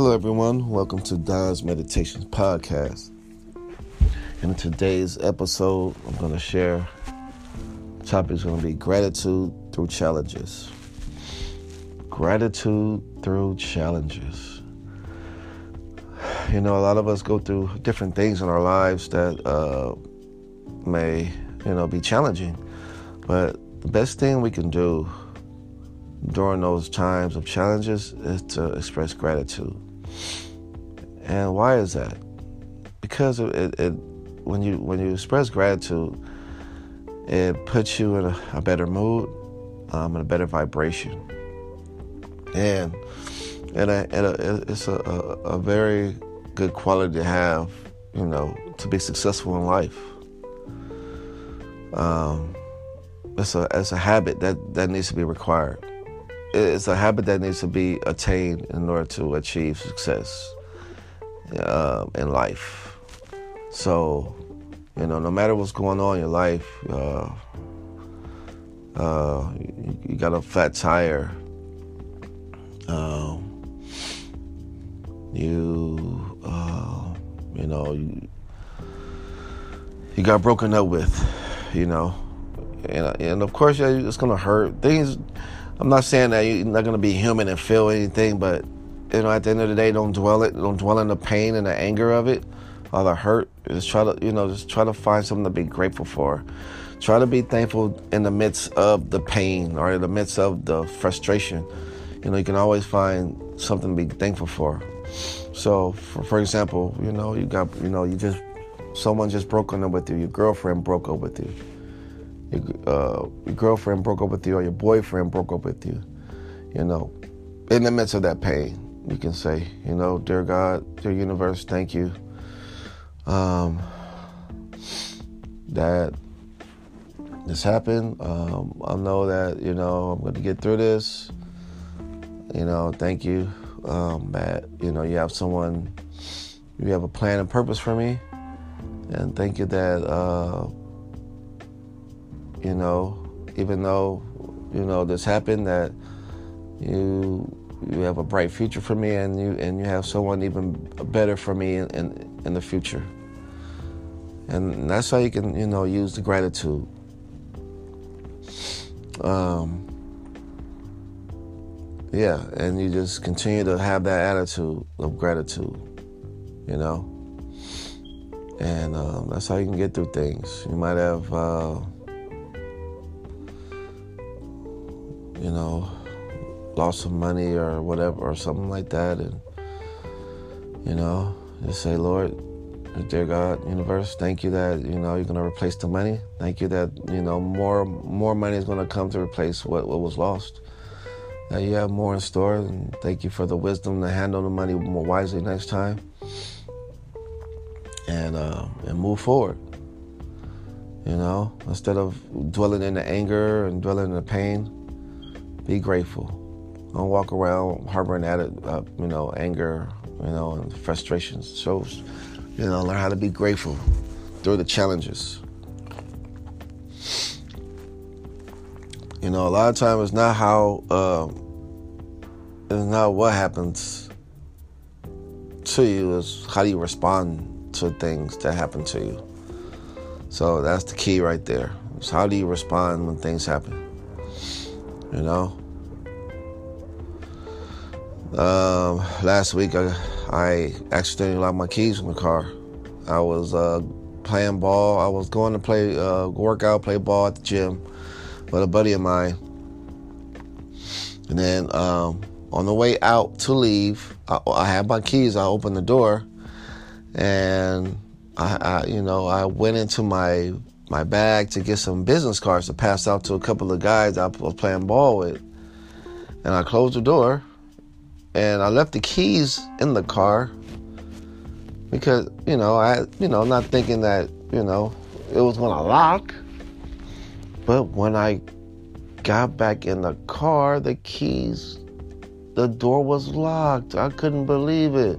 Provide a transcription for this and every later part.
Hello, everyone. Welcome to Don's Meditations Podcast. In today's episode, I'm going to share. Topic is going to be gratitude through challenges. Gratitude through challenges. You know, a lot of us go through different things in our lives that uh, may, you know, be challenging. But the best thing we can do during those times of challenges is to express gratitude. And why is that? Because it, it, when you when you express gratitude, it puts you in a, a better mood, um, in a better vibration, and and, a, and a, it's a, a, very good quality to have, you know, to be successful in life. Um, it's a it's a habit that that needs to be required it's a habit that needs to be attained in order to achieve success uh, in life. So, you know, no matter what's going on in your life, uh, uh, you, you, got a flat tire. Um, you, uh, you know, you, you got broken up with, you know, and, and of course, yeah, it's gonna hurt. Things I'm not saying that you're not gonna be human and feel anything, but you know, at the end of the day, don't dwell it, don't dwell in the pain and the anger of it, or the hurt. Just try to, you know, just try to find something to be grateful for. Try to be thankful in the midst of the pain or in the midst of the frustration. You know, you can always find something to be thankful for. So, for, for example, you know, you got, you know, you just, someone just broke up with you, your girlfriend broke up with you your, uh, your girlfriend broke up with you or your boyfriend broke up with you, you know, in the midst of that pain, you can say, you know, dear God, dear universe, thank you. Um, that this happened. Um, I know that, you know, I'm going to get through this. You know, thank you. Um, that, you know, you have someone, you have a plan and purpose for me. And thank you that, uh, you know, even though, you know, this happened, that you you have a bright future for me and you and you have someone even better for me in, in, in the future. And that's how you can, you know, use the gratitude. Um, yeah, and you just continue to have that attitude of gratitude, you know. And um, that's how you can get through things. You might have uh, you know, lost some money or whatever or something like that, and you know, just say, Lord, dear God, universe, thank you that you know you're gonna replace the money. Thank you that you know more more money is gonna come to replace what what was lost. That you have more in store, and thank you for the wisdom to handle the money more wisely next time, and uh, and move forward. You know, instead of dwelling in the anger and dwelling in the pain, be grateful. Don't walk around harboring at it, uh, you know, anger, you know, and frustrations. So, you know, learn how to be grateful through the challenges. You know, a lot of times it's not how, uh, it's not what happens to you, it's how do you respond to things that happen to you. So that's the key right there. It's how do you respond when things happen? You know, um, last week I, I accidentally locked my keys in the car. I was uh, playing ball. I was going to play uh, work out, play ball at the gym with a buddy of mine. And then um, on the way out to leave, I, I, had my keys. I opened the door, and I, I, you know, I went into my my bag to get some business cards to pass out to a couple of guys I was playing ball with. And I closed the door and I left the keys in the car because, you know, I, you know, not thinking that, you know, it was going to lock. But when I got back in the car, the keys, the door was locked. I couldn't believe it.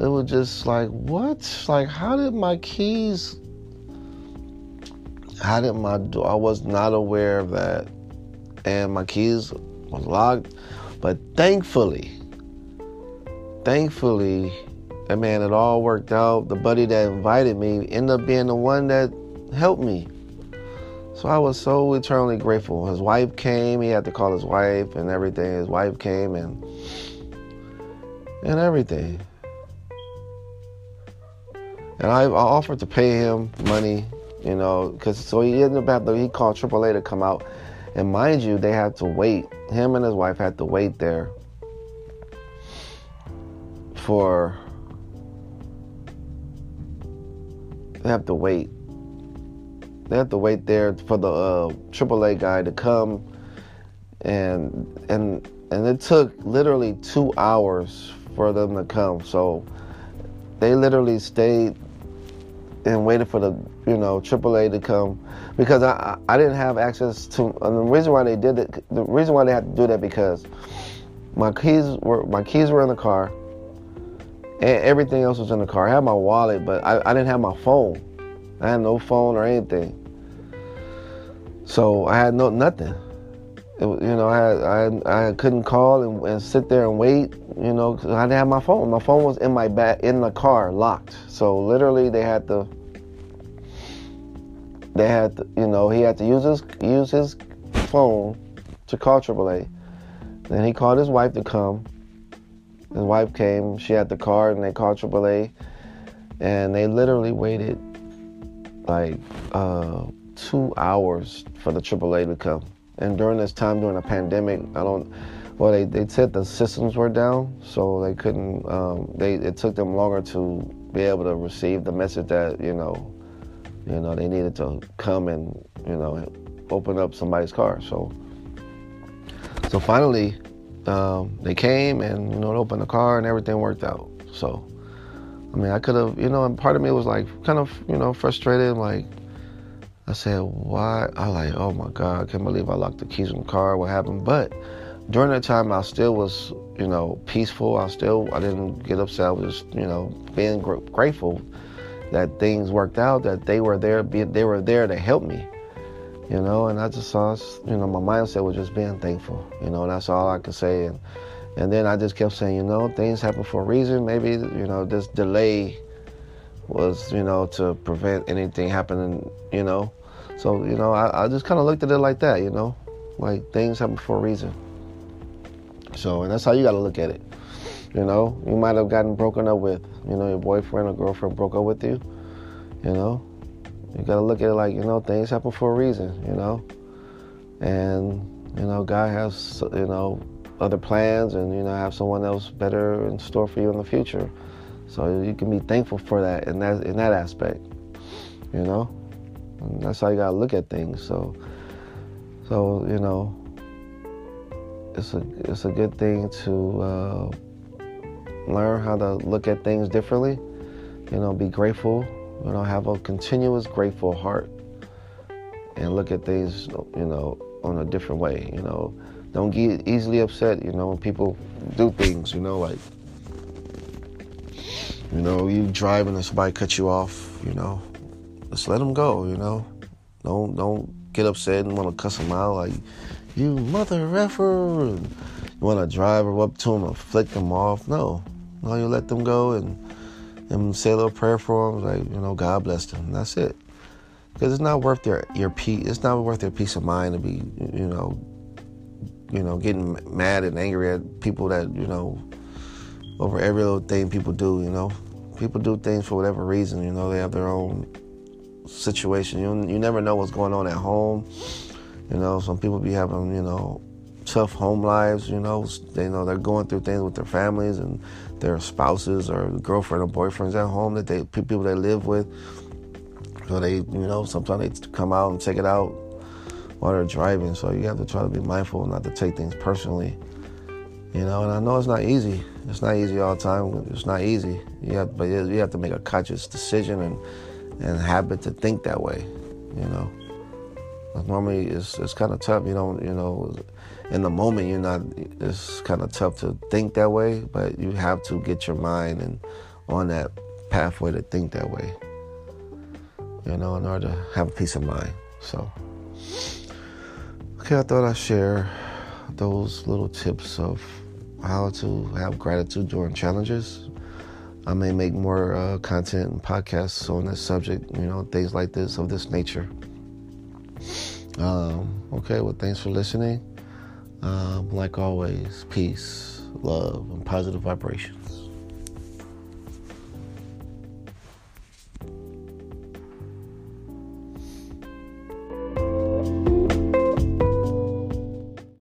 It was just like, what? Like, how did my keys how did my door? I was not aware of that, and my keys was locked. But thankfully, thankfully, and man, it all worked out. The buddy that invited me ended up being the one that helped me. So I was so eternally grateful. His wife came. He had to call his wife and everything. His wife came and and everything. And I, I offered to pay him money, you know, because so he ended up having to, he called AAA to come out. And mind you, they had to wait. Him and his wife had to wait there for. They have to wait. They have to wait there for the uh, AAA guy to come, and and and it took literally two hours for them to come. So they literally stayed and waited for the you know AAA to come because I I didn't have access to the reason why they did it the reason why they had to do that because my keys were my keys were in the car and everything else was in the car. I had my wallet, but I, I didn't have my phone. I had no phone or anything. So I had no nothing. You know, I I I couldn't call and, and sit there and wait. You know, cause I didn't have my phone. My phone was in my back in the car, locked. So literally, they had to. They had, to, you know, he had to use his use his phone to call AAA. Then he called his wife to come. His wife came. She had the car, and they called AAA, and they literally waited like uh, two hours for the AAA to come. And during this time, during the pandemic, I don't. Well, they, they said the systems were down, so they couldn't. Um, they it took them longer to be able to receive the message that you know, you know, they needed to come and you know, open up somebody's car. So, so finally, um, they came and you know, opened the car and everything worked out. So, I mean, I could have, you know, and part of me was like kind of, you know, frustrated, like I said, why? I like, oh my God, I can't believe I locked the keys in the car. What happened? But during that time, I still was, you know, peaceful. I still, I didn't get upset. I was, you know, being gr- grateful that things worked out. That they were there. Be, they were there to help me. You know, and I just saw, you know, my mindset was just being thankful. You know, and that's all I could say. And and then I just kept saying, you know, things happen for a reason. Maybe, you know, this delay was, you know, to prevent anything happening, you know. So, you know, I, I just kind of looked at it like that, you know, like things happen for a reason. So, and that's how you got to look at it. You know, you might have gotten broken up with, you know, your boyfriend or girlfriend broke up with you, you know. You got to look at it like, you know, things happen for a reason, you know. And, you know, God has, you know, other plans and, you know, have someone else better in store for you in the future. So you can be thankful for that in that in that aspect, you know. And that's how you gotta look at things. So, so you know, it's a it's a good thing to uh, learn how to look at things differently. You know, be grateful. You know, have a continuous grateful heart, and look at things. You know, on a different way. You know, don't get easily upset. You know, when people do things. You know, like you know, you driving and somebody cut you off. You know, just let them go, you know. Don't don't get upset and want to cuss them out like you mother effer. And you want to drive up to them and flick them off. No, no, you let them go and and say a little prayer for them, like you know, God bless them. That's it. Because it's not worth their your peace. It's not worth their peace of mind to be, you know, you know, getting mad and angry at people that you know over every little thing people do. You know, people do things for whatever reason. You know, they have their own situation. You you never know what's going on at home. You know, some people be having you know tough home lives. You know, they know they're going through things with their families and their spouses or girlfriend or boyfriends at home that they people they live with. So they you know sometimes they come out and take it out while they're driving. So you have to try to be mindful not to take things personally. You know, and I know it's not easy. It's not easy all the time. It's not easy. You have, but you have to make a conscious decision and and habit to think that way. You know, normally it's it's kind of tough. You don't you know, in the moment you're not. It's kind of tough to think that way, but you have to get your mind and on that pathway to think that way. You know, in order to have peace of mind. So, okay, I thought I'd share those little tips of how to have gratitude during challenges. I may make more uh, content and podcasts on this subject, you know, things like this of this nature. Um, okay, well, thanks for listening. Um, like always, peace, love, and positive vibration.